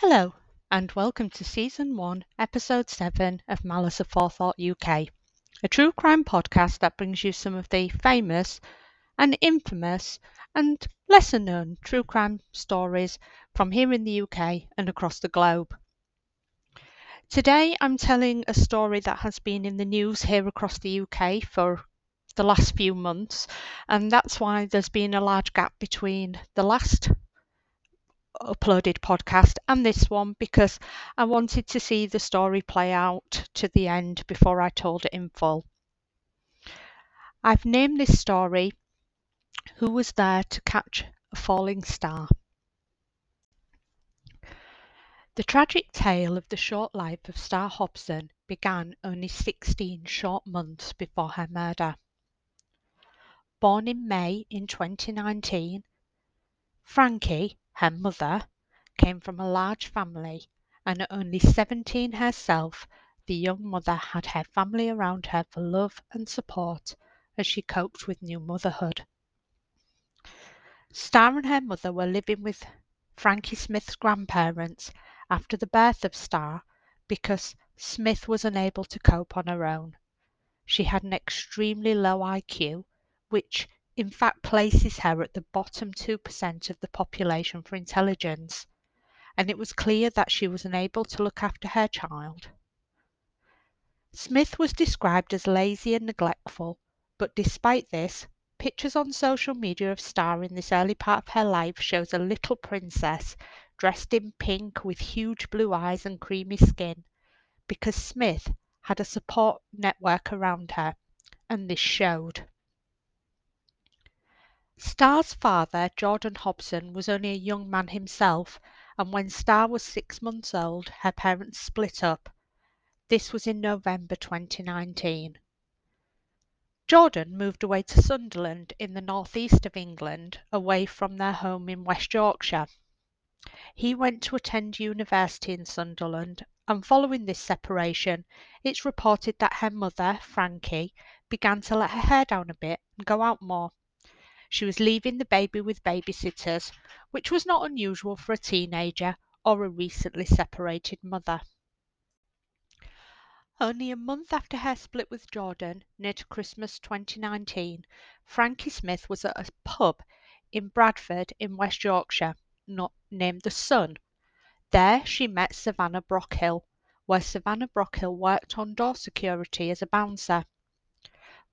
Hello, and welcome to Season 1, Episode 7 of Malice Aforethought UK, a true crime podcast that brings you some of the famous and infamous and lesser known true crime stories from here in the UK and across the globe. Today I'm telling a story that has been in the news here across the UK for the last few months, and that's why there's been a large gap between the last uploaded podcast and this one because I wanted to see the story play out to the end before I told it in full. I've named this story Who Was There to Catch a Falling Star? The tragic tale of the short life of Star Hobson began only 16 short months before her murder. Born in May in 2019, Frankie, her mother, came from a large family, and at only 17 herself, the young mother had her family around her for love and support as she coped with new motherhood. Star and her mother were living with Frankie Smith's grandparents after the birth of Star because Smith was unable to cope on her own. She had an extremely low IQ, which in fact places her at the bottom 2% of the population for intelligence, and it was clear that she was unable to look after her child. Smith was described as lazy and neglectful, but despite this, pictures on social media of Star in this early part of her life shows a little princess dressed in pink with huge blue eyes and creamy skin, because Smith had a support network around her, and this showed. Star's father, Jordan Hobson, was only a young man himself, and when Star was six months old, her parents split up. This was in November 2019. Jordan moved away to Sunderland in the northeast of England, away from their home in West Yorkshire. He went to attend university in Sunderland, and following this separation, it's reported that her mother, Frankie, began to let her hair down a bit and go out more. She was leaving the baby with babysitters, which was not unusual for a teenager or a recently separated mother. Only a month after her split with Jordan, near to Christmas 2019, Frankie Smith was at a pub in Bradford in West Yorkshire, not named the Sun. There she met Savannah Brockhill, where Savannah Brockhill worked on door security as a bouncer.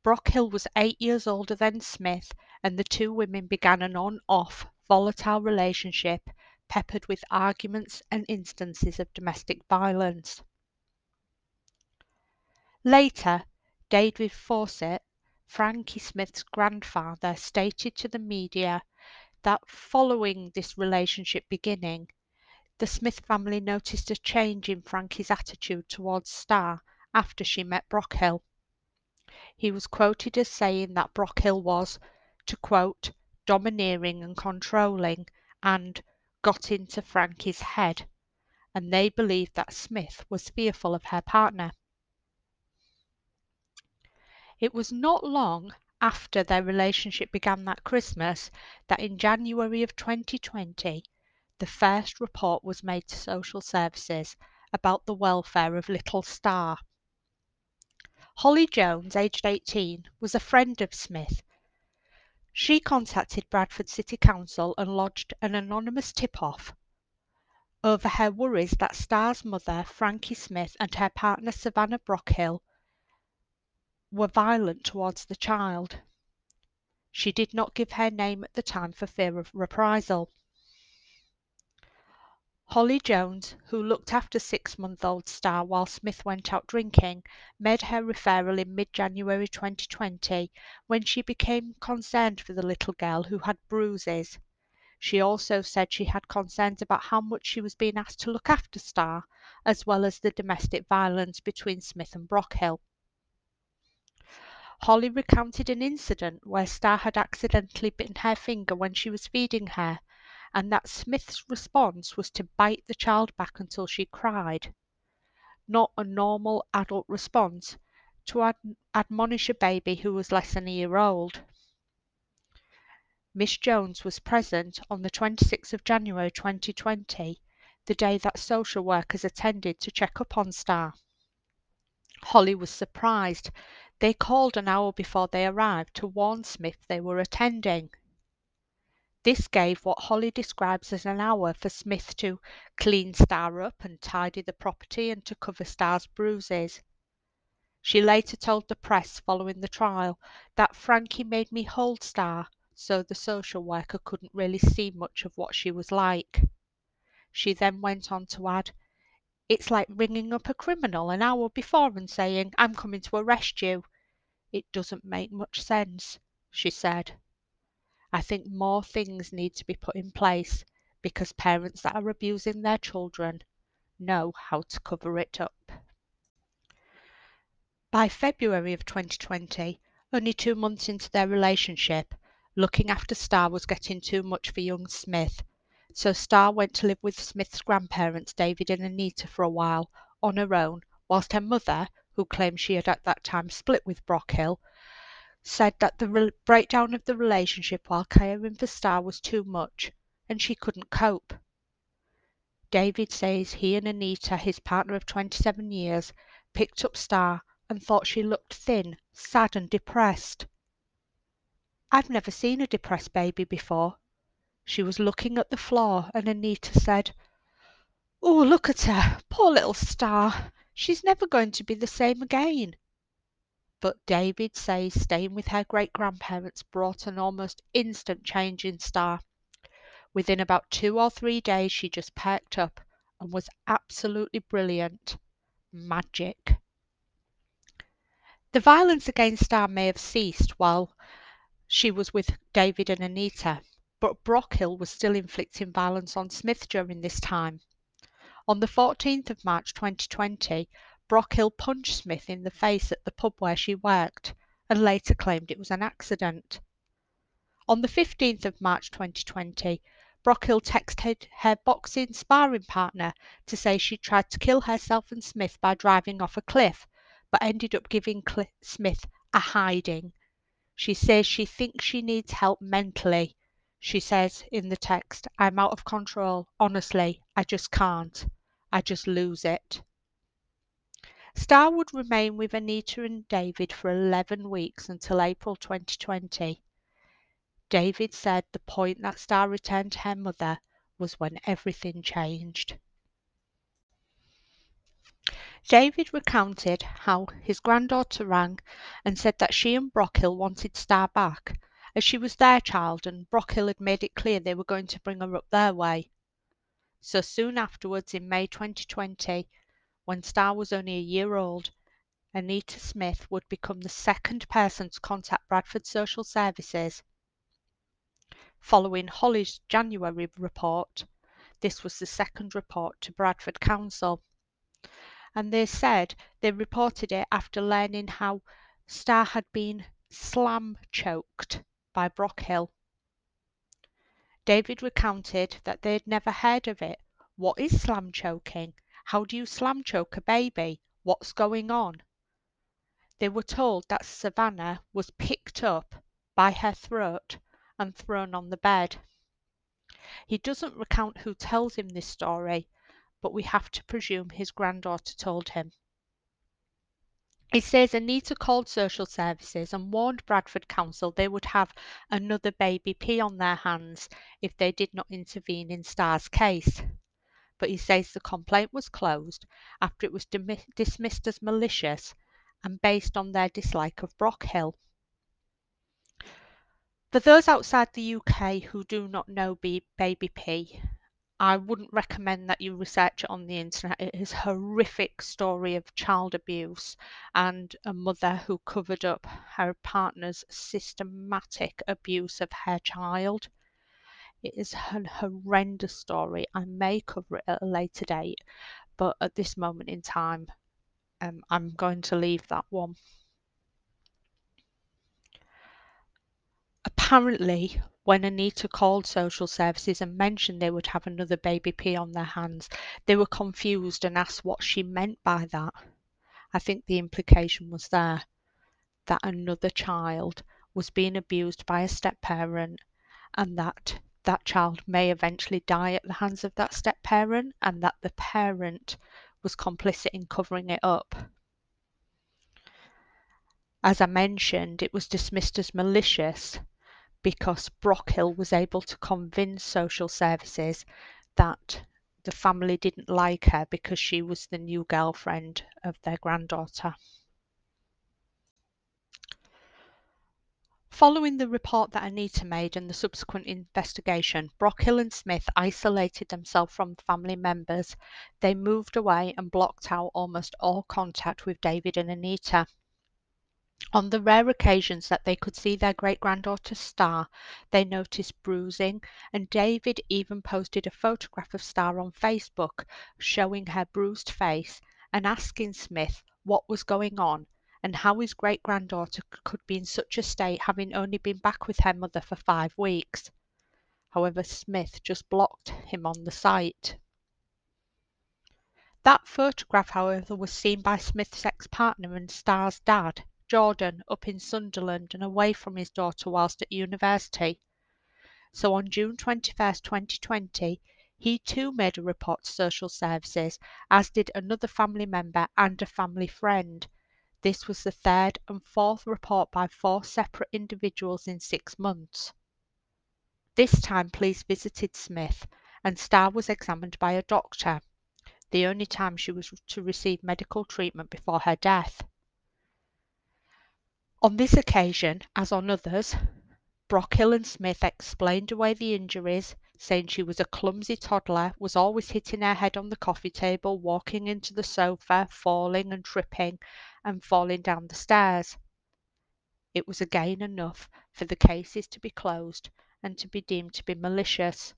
Brockhill was eight years older than Smith, and the two women began an on off, volatile relationship peppered with arguments and instances of domestic violence. Later, David Fawcett, Frankie Smith's grandfather, stated to the media that following this relationship beginning, the Smith family noticed a change in Frankie's attitude towards Star after she met Brockhill. He was quoted as saying that Brockhill was, to quote, domineering and controlling, and got into Frankie's head, and they believed that Smith was fearful of her partner. It was not long after their relationship began that Christmas that in January of 2020 the first report was made to social services about the welfare of little Star. Holly Jones, aged 18, was a friend of Smith. She contacted Bradford City Council and lodged an anonymous tip off over her worries that Star's mother, Frankie Smith, and her partner, Savannah Brockhill, were violent towards the child. She did not give her name at the time for fear of reprisal. Holly Jones, who looked after six-month-old Star while Smith went out drinking, made her referral in mid-January 2020 when she became concerned for the little girl who had bruises. She also said she had concerns about how much she was being asked to look after Star, as well as the domestic violence between Smith and Brockhill. Holly recounted an incident where Star had accidentally bitten her finger when she was feeding her and that Smith's response was to bite the child back until she cried. Not a normal adult response to ad- admonish a baby who was less than a year old. Miss Jones was present on the 26th of January 2020, the day that social workers attended to check up on Star. Holly was surprised. They called an hour before they arrived to warn Smith they were attending. This gave what Holly describes as an hour for Smith to clean Star up and tidy the property and to cover Star's bruises. She later told the press following the trial that Frankie made me hold Star so the social worker couldn't really see much of what she was like. She then went on to add, It's like ringing up a criminal an hour before and saying, I'm coming to arrest you. It doesn't make much sense, she said. I think more things need to be put in place because parents that are abusing their children know how to cover it up. By February of 2020, only two months into their relationship, looking after Star was getting too much for young Smith. So Star went to live with Smith's grandparents, David and Anita, for a while on her own, whilst her mother, who claimed she had at that time split with Brockhill, said that the re- breakdown of the relationship while caring for Star was too much and she couldn't cope. David says he and Anita, his partner of 27 years, picked up Star and thought she looked thin, sad, and depressed. I've never seen a depressed baby before. She was looking at the floor, and Anita said, Oh, look at her, poor little Star. She's never going to be the same again but David says staying with her great grandparents brought an almost instant change in Star. Within about two or three days, she just perked up and was absolutely brilliant. Magic. The violence against Star may have ceased while she was with David and Anita, but Brockhill was still inflicting violence on Smith during this time. On the 14th of March 2020, Brockhill punched Smith in the face at the pub where she worked, and later claimed it was an accident. On the 15th of March 2020, Brockhill texted her boxing sparring partner to say she tried to kill herself and Smith by driving off a cliff, but ended up giving Cl- Smith a hiding. She says she thinks she needs help mentally. She says in the text, I'm out of control. Honestly, I just can't. I just lose it. Star would remain with Anita and David for 11 weeks until April 2020. David said the point that Star returned to her mother was when everything changed. David recounted how his granddaughter rang and said that she and Brockhill wanted Star back, as she was their child and Brockhill had made it clear they were going to bring her up their way. So soon afterwards, in May 2020, when Star was only a year old, Anita Smith would become the second person to contact Bradford Social Services. Following Holly's January report, this was the second report to Bradford Council. And they said they reported it after learning how Star had been slam choked by Brockhill. David recounted that they'd never heard of it. What is slam choking? How do you slam choke a baby? What's going on? They were told that Savannah was picked up by her throat and thrown on the bed. He doesn't recount who tells him this story, but we have to presume his granddaughter told him. He says Anita called social services and warned Bradford Council they would have another baby P on their hands if they did not intervene in Star's case but he says the complaint was closed after it was dismissed as malicious and based on their dislike of Brockhill. For those outside the UK who do not know Baby P, I wouldn't recommend that you research it on the internet. It is a horrific story of child abuse and a mother who covered up her partner's systematic abuse of her child. It is a horrendous story. I may cover it at a later date, but at this moment in time, um, I'm going to leave that one. Apparently, when Anita called social services and mentioned they would have another baby P on their hands, they were confused and asked what she meant by that. I think the implication was there that another child was being abused by a step parent and that that child may eventually die at the hands of that step parent and that the parent was complicit in covering it up. As I mentioned, it was dismissed as malicious because Brockhill was able to convince social services that the family didn't like her because she was the new girlfriend of their granddaughter. Following the report that Anita made and the subsequent investigation, Brockhill and Smith isolated themselves from family members. They moved away and blocked out almost all contact with David and Anita. On the rare occasions that they could see their great granddaughter Star, they noticed bruising, and David even posted a photograph of Star on Facebook showing her bruised face and asking Smith what was going on and how his great granddaughter could be in such a state having only been back with her mother for five weeks. However, Smith just blocked him on the site. That photograph, however, was seen by Smith's ex partner and Star's dad, Jordan, up in Sunderland and away from his daughter whilst at university. So on June 21st, 2020, he too made a report to social services, as did another family member and a family friend. This was the third and fourth report by four separate individuals in six months. This time police visited Smith and Star was examined by a doctor, the only time she was to receive medical treatment before her death. On this occasion, as on others, Brockhill and Smith explained away the injuries, saying she was a clumsy toddler, was always hitting her head on the coffee table, walking into the sofa, falling and tripping, and falling down the stairs. It was again enough for the cases to be closed and to be deemed to be malicious.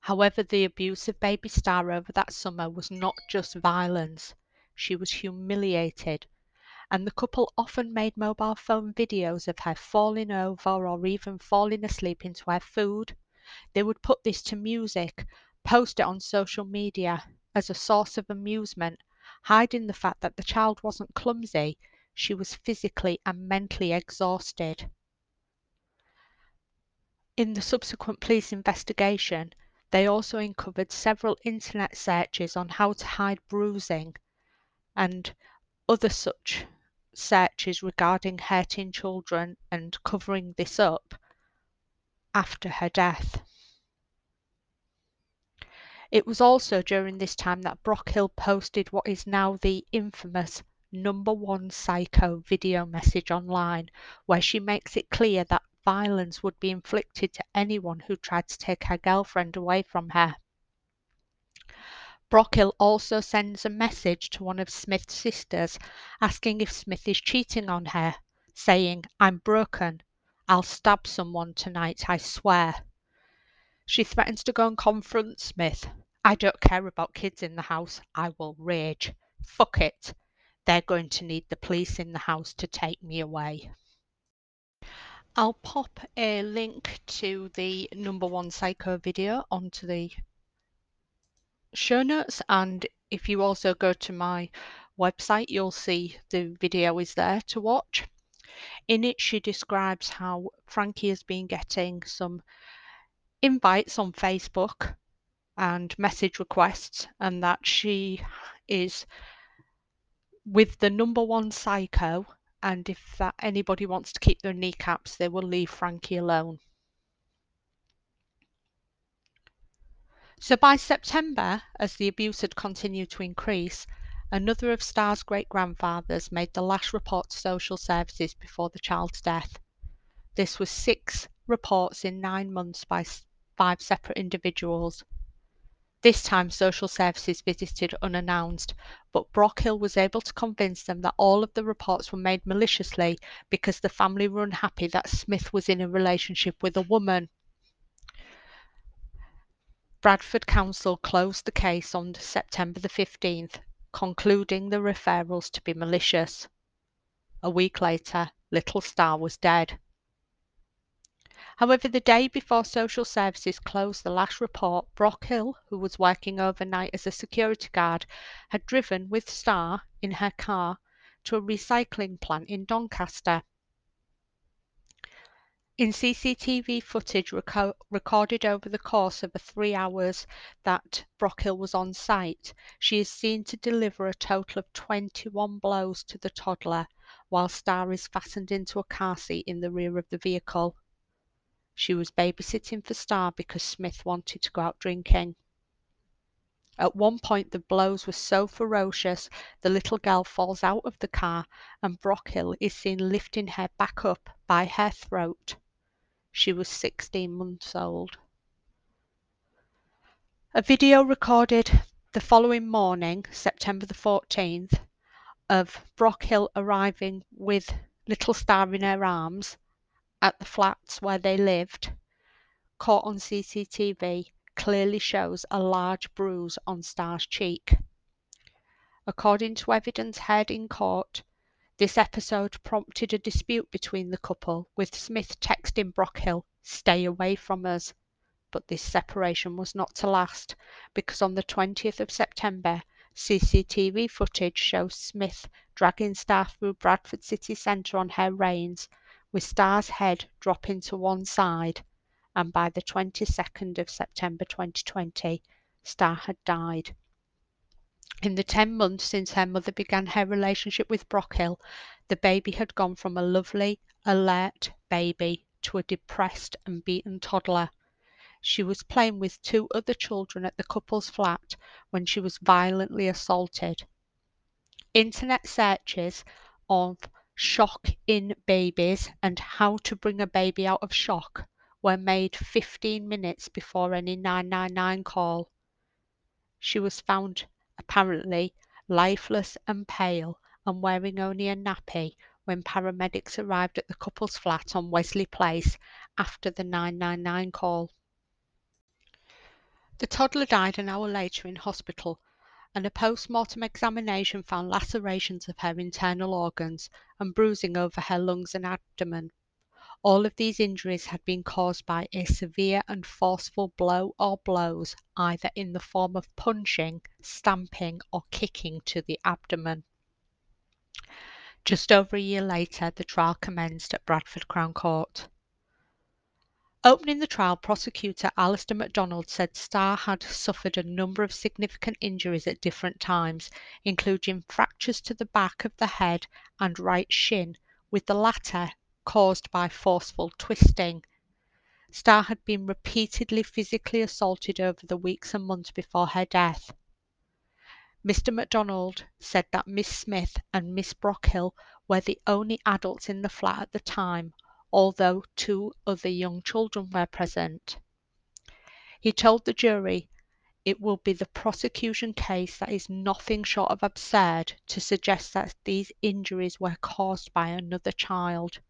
However, the abuse of baby Star over that summer was not just violence. She was humiliated, and the couple often made mobile phone videos of her falling over or even falling asleep into her food. They would put this to music, post it on social media as a source of amusement, hiding the fact that the child wasn't clumsy, she was physically and mentally exhausted. In the subsequent police investigation, they also uncovered several internet searches on how to hide bruising and other such searches regarding hurting children and covering this up after her death. It was also during this time that Brockhill posted what is now the infamous number one psycho video message online, where she makes it clear that violence would be inflicted to anyone who tried to take her girlfriend away from her. Brockhill also sends a message to one of Smith's sisters asking if Smith is cheating on her, saying, I'm broken. I'll stab someone tonight, I swear. She threatens to go and confront Smith. I don't care about kids in the house. I will rage. Fuck it. They're going to need the police in the house to take me away. I'll pop a link to the number one psycho video onto the show notes and if you also go to my website you'll see the video is there to watch. In it she describes how Frankie has been getting some invites on Facebook and message requests, and that she is with the number one psycho. And if that anybody wants to keep their kneecaps, they will leave Frankie alone. So by September, as the abuse had continued to increase, another of Star's great grandfathers made the last report to social services before the child's death. This was six reports in nine months by five separate individuals. This time social services visited unannounced, but Brockhill was able to convince them that all of the reports were made maliciously because the family were unhappy that Smith was in a relationship with a woman. Bradford Council closed the case on September 15th, concluding the referrals to be malicious. A week later, Little Star was dead. However, the day before social services closed the last report, Brockhill, who was working overnight as a security guard, had driven with Star in her car to a recycling plant in Doncaster. In CCTV footage reco- recorded over the course of the three hours that Brockhill was on site, she is seen to deliver a total of 21 blows to the toddler while Star is fastened into a car seat in the rear of the vehicle. She was babysitting for Star because Smith wanted to go out drinking. At one point, the blows were so ferocious the little girl falls out of the car and Brockhill is seen lifting her back up by her throat. She was 16 months old. A video recorded the following morning, September the 14th, of Brockhill arriving with little Star in her arms at the flats where they lived, caught on CCTV, clearly shows a large bruise on Star's cheek. According to evidence heard in court, this episode prompted a dispute between the couple, with Smith texting Brockhill, Stay away from us. But this separation was not to last, because on the 20th of September, CCTV footage shows Smith dragging Star through Bradford city centre on her reins, with Star's head dropping to one side, and by the 22nd of September 2020, Star had died. In the 10 months since her mother began her relationship with Brockhill, the baby had gone from a lovely, alert baby to a depressed and beaten toddler. She was playing with two other children at the couple's flat when she was violently assaulted. Internet searches of shock in babies and how to bring a baby out of shock were made 15 minutes before any 999 call. She was found apparently lifeless and pale and wearing only a nappy when paramedics arrived at the couple's flat on Wesley Place after the 999 call. The toddler died an hour later in hospital, and a post mortem examination found lacerations of her internal organs and bruising over her lungs and abdomen. All of these injuries had been caused by a severe and forceful blow or blows, either in the form of punching, stamping, or kicking to the abdomen. Just over a year later, the trial commenced at Bradford Crown Court. Opening the trial, prosecutor Alistair MacDonald said Star had suffered a number of significant injuries at different times, including fractures to the back of the head and right shin, with the latter caused by forceful twisting. Star had been repeatedly physically assaulted over the weeks and months before her death. Mr. MacDonald said that Miss Smith and Miss Brockhill were the only adults in the flat at the time, although two other young children were present. He told the jury it will be the prosecution case that is nothing short of absurd to suggest that these injuries were caused by another child.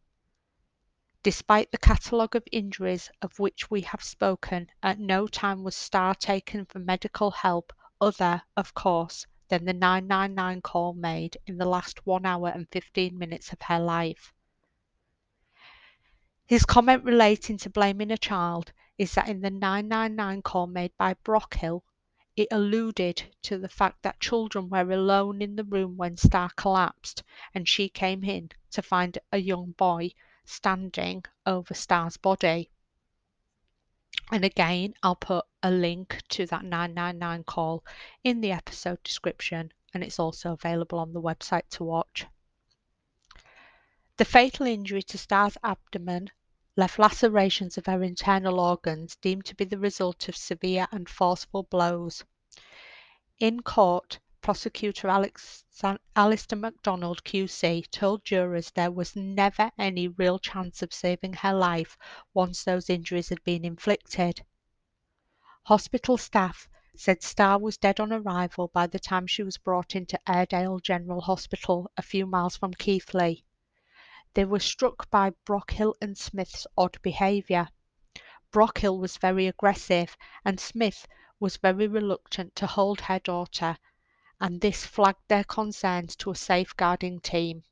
Despite the catalogue of injuries of which we have spoken, at no time was Star taken for medical help other, of course, than the 999 call made in the last one hour and 15 minutes of her life. His comment relating to blaming a child is that in the 999 call made by Brockhill, it alluded to the fact that children were alone in the room when Star collapsed and she came in to find a young boy standing over Star's body. And again, I'll put a link to that 999 call in the episode description, and it's also available on the website to watch. The fatal injury to Star's abdomen left lacerations of her internal organs deemed to be the result of severe and forceful blows. In court, Prosecutor Alex, Alistair MacDonald QC told jurors there was never any real chance of saving her life once those injuries had been inflicted. Hospital staff said Star was dead on arrival by the time she was brought into Airedale General Hospital a few miles from Keighley. They were struck by Brockhill and Smith's odd behaviour. Brockhill was very aggressive, and Smith was very reluctant to hold her daughter and this flagged their concerns to a safeguarding team.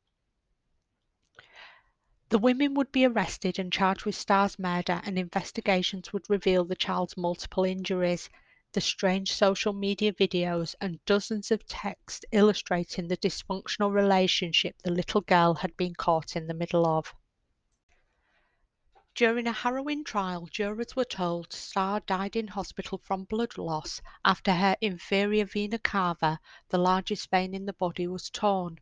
The women would be arrested and charged with Star's murder, and investigations would reveal the child's multiple injuries, the strange social media videos, and dozens of texts illustrating the dysfunctional relationship the little girl had been caught in the middle of. During a harrowing trial, jurors were told Star died in hospital from blood loss after her inferior vena cava, the largest vein in the body, was torn.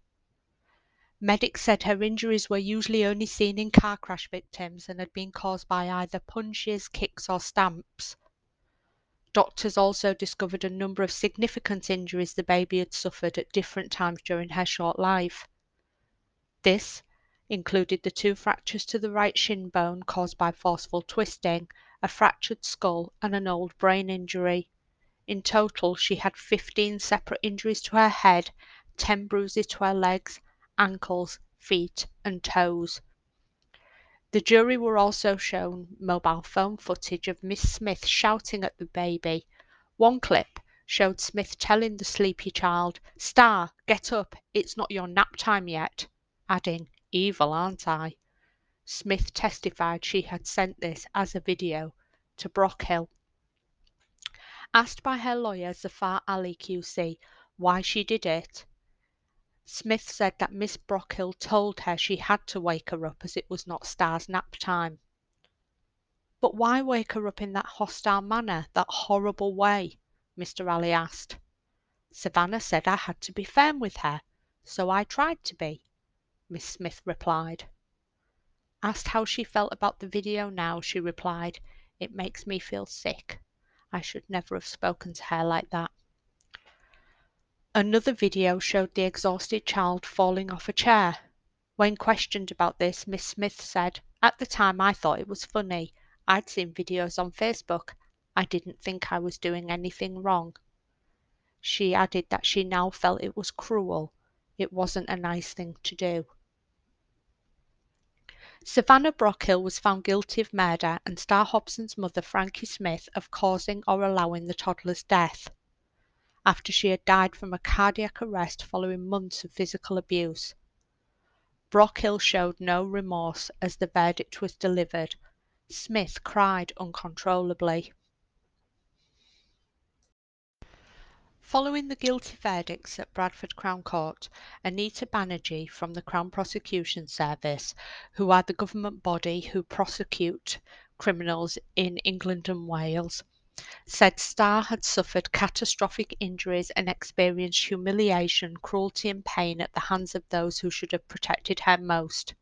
Medics said her injuries were usually only seen in car crash victims and had been caused by either punches, kicks, or stamps. Doctors also discovered a number of significant injuries the baby had suffered at different times during her short life. This included the two fractures to the right shin bone caused by forceful twisting, a fractured skull, and an old brain injury. In total, she had 15 separate injuries to her head, 10 bruises to her legs, ankles, feet, and toes. The jury were also shown mobile phone footage of Miss Smith shouting at the baby. One clip showed Smith telling the sleepy child, Star, get up, it's not your nap time yet, adding, Evil, aren't I? Smith testified she had sent this as a video to Brockhill. Asked by her lawyer, Zafar Ali QC, why she did it, Smith said that Miss Brockhill told her she had to wake her up as it was not Star's nap time. But why wake her up in that hostile manner, that horrible way? Mr. Ali asked. Savannah said I had to be firm with her, so I tried to be, Miss Smith replied. Asked how she felt about the video now, she replied, It makes me feel sick. I should never have spoken to her like that. Another video showed the exhausted child falling off a chair. When questioned about this, Miss Smith said, At the time I thought it was funny. I'd seen videos on Facebook. I didn't think I was doing anything wrong. She added that she now felt it was cruel. It wasn't a nice thing to do. Savannah Brockhill was found guilty of murder and Star Hobson's mother, Frankie Smith, of causing or allowing the toddler's death after she had died from a cardiac arrest following months of physical abuse. Brockhill showed no remorse as the verdict was delivered. Smith cried uncontrollably. Following the guilty verdicts at Bradford Crown Court, Anita Banerjee from the Crown Prosecution Service, who are the government body who prosecute criminals in England and Wales, said Star had suffered catastrophic injuries and experienced humiliation, cruelty, and pain at the hands of those who should have protected her most.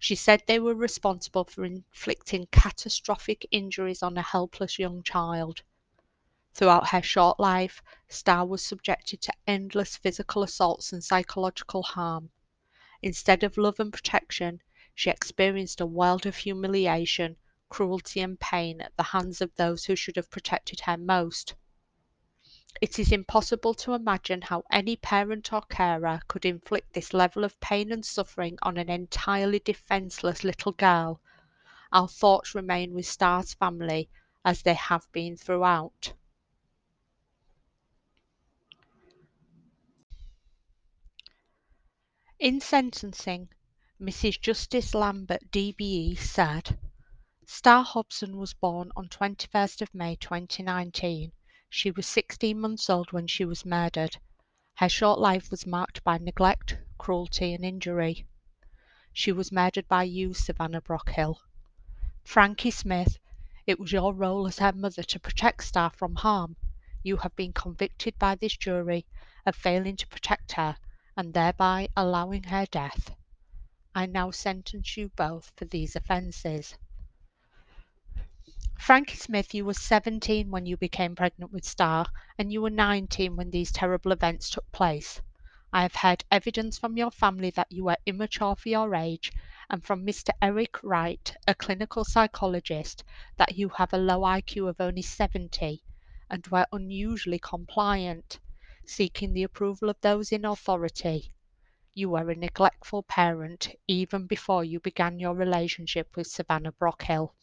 She said they were responsible for inflicting catastrophic injuries on a helpless young child. Throughout her short life, Star was subjected to endless physical assaults and psychological harm. Instead of love and protection, she experienced a world of humiliation, cruelty, and pain at the hands of those who should have protected her most. It is impossible to imagine how any parent or carer could inflict this level of pain and suffering on an entirely defenseless little girl. Our thoughts remain with Star's family as they have been throughout. In sentencing, Mrs. Justice Lambert DBE said, Star Hobson was born on 21st of May 2019. She was 16 months old when she was murdered. Her short life was marked by neglect, cruelty, and injury. She was murdered by you, Savannah Brockhill. Frankie Smith, it was your role as her mother to protect Star from harm. You have been convicted by this jury of failing to protect her and thereby allowing her death. I now sentence you both for these offences. Frankie Smith, you were 17 when you became pregnant with Star, and you were 19 when these terrible events took place. I have heard evidence from your family that you were immature for your age, and from Mr. Eric Wright, a clinical psychologist, that you have a low IQ of only 70 and were unusually compliant, seeking the approval of those in authority. You were a neglectful parent even before you began your relationship with Savannah Brockhill.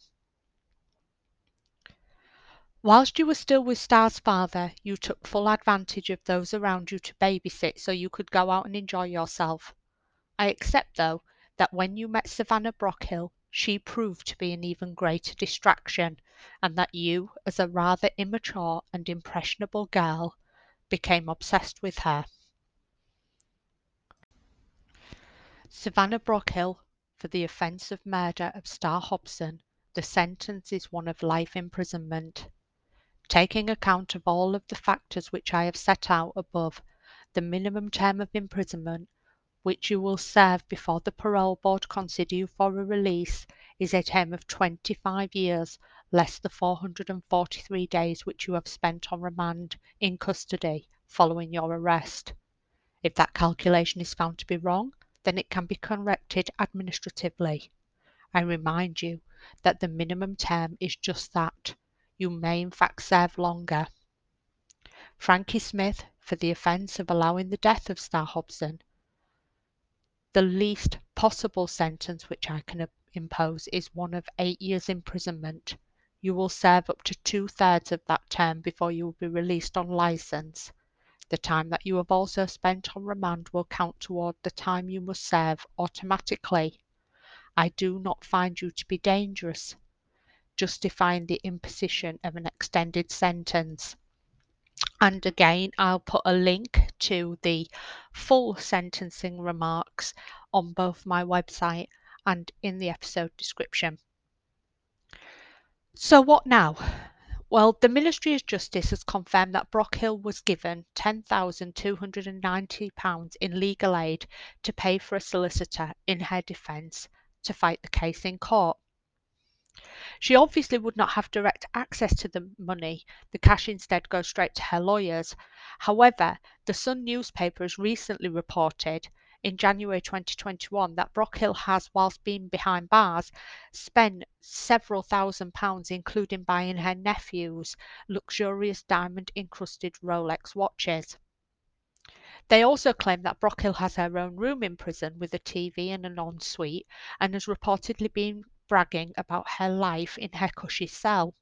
Whilst you were still with Star's father, you took full advantage of those around you to babysit so you could go out and enjoy yourself. I accept, though, that when you met Savannah Brockhill, she proved to be an even greater distraction, and that you, as a rather immature and impressionable girl, became obsessed with her. Savannah Brockhill, for the offence of murder of Star Hobson, the sentence is one of life imprisonment. Taking account of all of the factors which I have set out above, the minimum term of imprisonment which you will serve before the parole board consider you for a release is a term of 25 years less the 443 days which you have spent on remand in custody following your arrest. If that calculation is found to be wrong, then it can be corrected administratively. I remind you that the minimum term is just that. You may in fact serve longer. Frankie Smith, for the offence of allowing the death of Star Hobson, the least possible sentence which I can impose is one of eight years imprisonment. You will serve up to two thirds of that term before you will be released on license. The time that you have also spent on remand will count toward the time you must serve automatically. I do not find you to be dangerous, justifying the imposition of an extended sentence. And again, I'll put a link to the full sentencing remarks on both my website and in the episode description. So, what now? Well, the Ministry of Justice has confirmed that Brockhill was given £10,290 in legal aid to pay for a solicitor in her defence to fight the case in court. She obviously would not have direct access to the money. The cash instead goes straight to her lawyers. However, the Sun newspaper has recently reported in January 2021 that Brockhill has, whilst being behind bars, spent several thousand pounds, including buying her nephews luxurious diamond encrusted Rolex watches. They also claim that Brockhill has her own room in prison with a TV and an ensuite and has reportedly been bragging about her life in her cushy cell.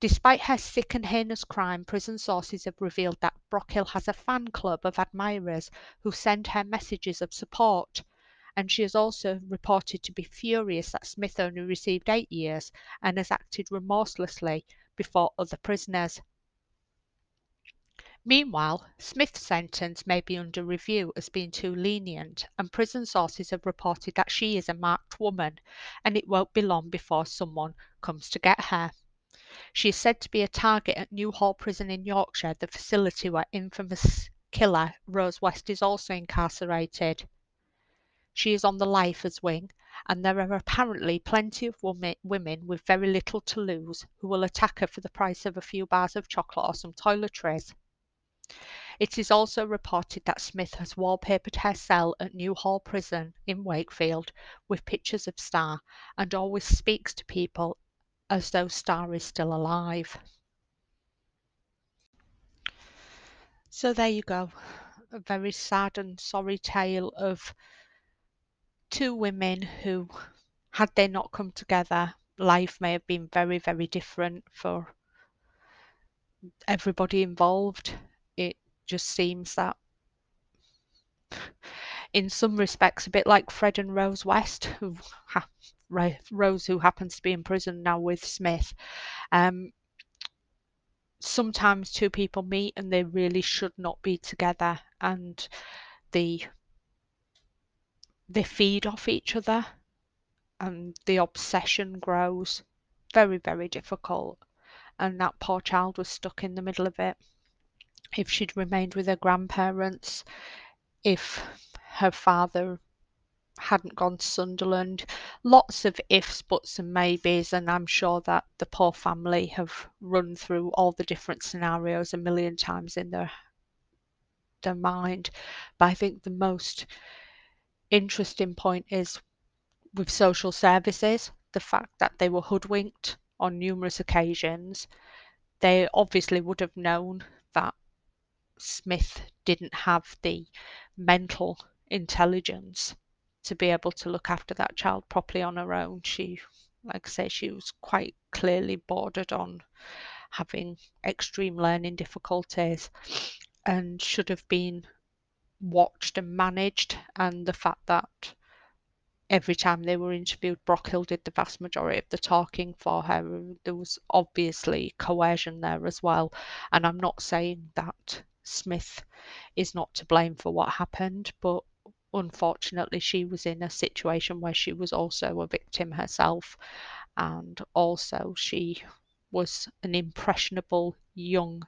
Despite her sick and heinous crime, prison sources have revealed that Brockhill has a fan club of admirers who send her messages of support, and she is also reported to be furious that Smith only received eight years and has acted remorselessly before other prisoners. Meanwhile, Smith's sentence may be under review as being too lenient, and prison sources have reported that she is a marked woman and it won't be long before someone comes to get her. She is said to be a target at New Hall Prison in Yorkshire, the facility where infamous killer Rose West is also incarcerated. She is on the lifers wing, and there are apparently plenty of women with very little to lose who will attack her for the price of a few bars of chocolate or some toiletries. It is also reported that Smith has wallpapered her cell at New Hall Prison in Wakefield with pictures of Star and always speaks to people as though Star is still alive. So there you go. A very sad and sorry tale of two women who, had they not come together, life may have been very, very different for everybody involved. It just seems that in some respects a bit like Fred and Rose West, who Rose, who happens to be in prison now with Smith. Um, sometimes two people meet and they really should not be together, and the they feed off each other, and the obsession grows. Very, very difficult. And that poor child was stuck in the middle of it. If she'd remained with her grandparents, if her father hadn't gone to Sunderland. Lots of ifs, buts, and maybes, and I'm sure that the poor family have run through all the different scenarios a million times in their their mind. But I think the most interesting point is with social services, the fact that they were hoodwinked on numerous occasions. They obviously would have known that Smith didn't have the mental intelligence to be able to look after that child properly on her own. She, like I say, she was quite clearly bordered on having extreme learning difficulties and should have been watched and managed. And the fact that every time they were interviewed, Brockhill did the vast majority of the talking for her. There was obviously coercion there as well. And I'm not saying that Smith is not to blame for what happened, but unfortunately, she was in a situation where she was also a victim herself, and also she was an impressionable young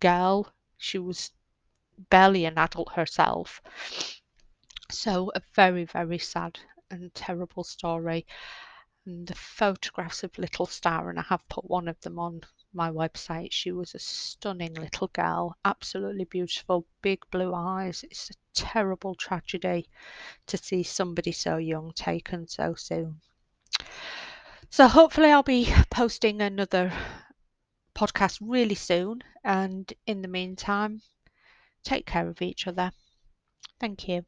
girl. She was barely an adult herself. So, a very, very sad and terrible story. And the photographs of little Star, and I have put one of them on my website. She was a stunning little girl, absolutely beautiful, big blue eyes. It's a terrible tragedy to see somebody so young taken so soon. So, hopefully, I'll be posting another podcast really soon. And in the meantime, take care of each other. Thank you.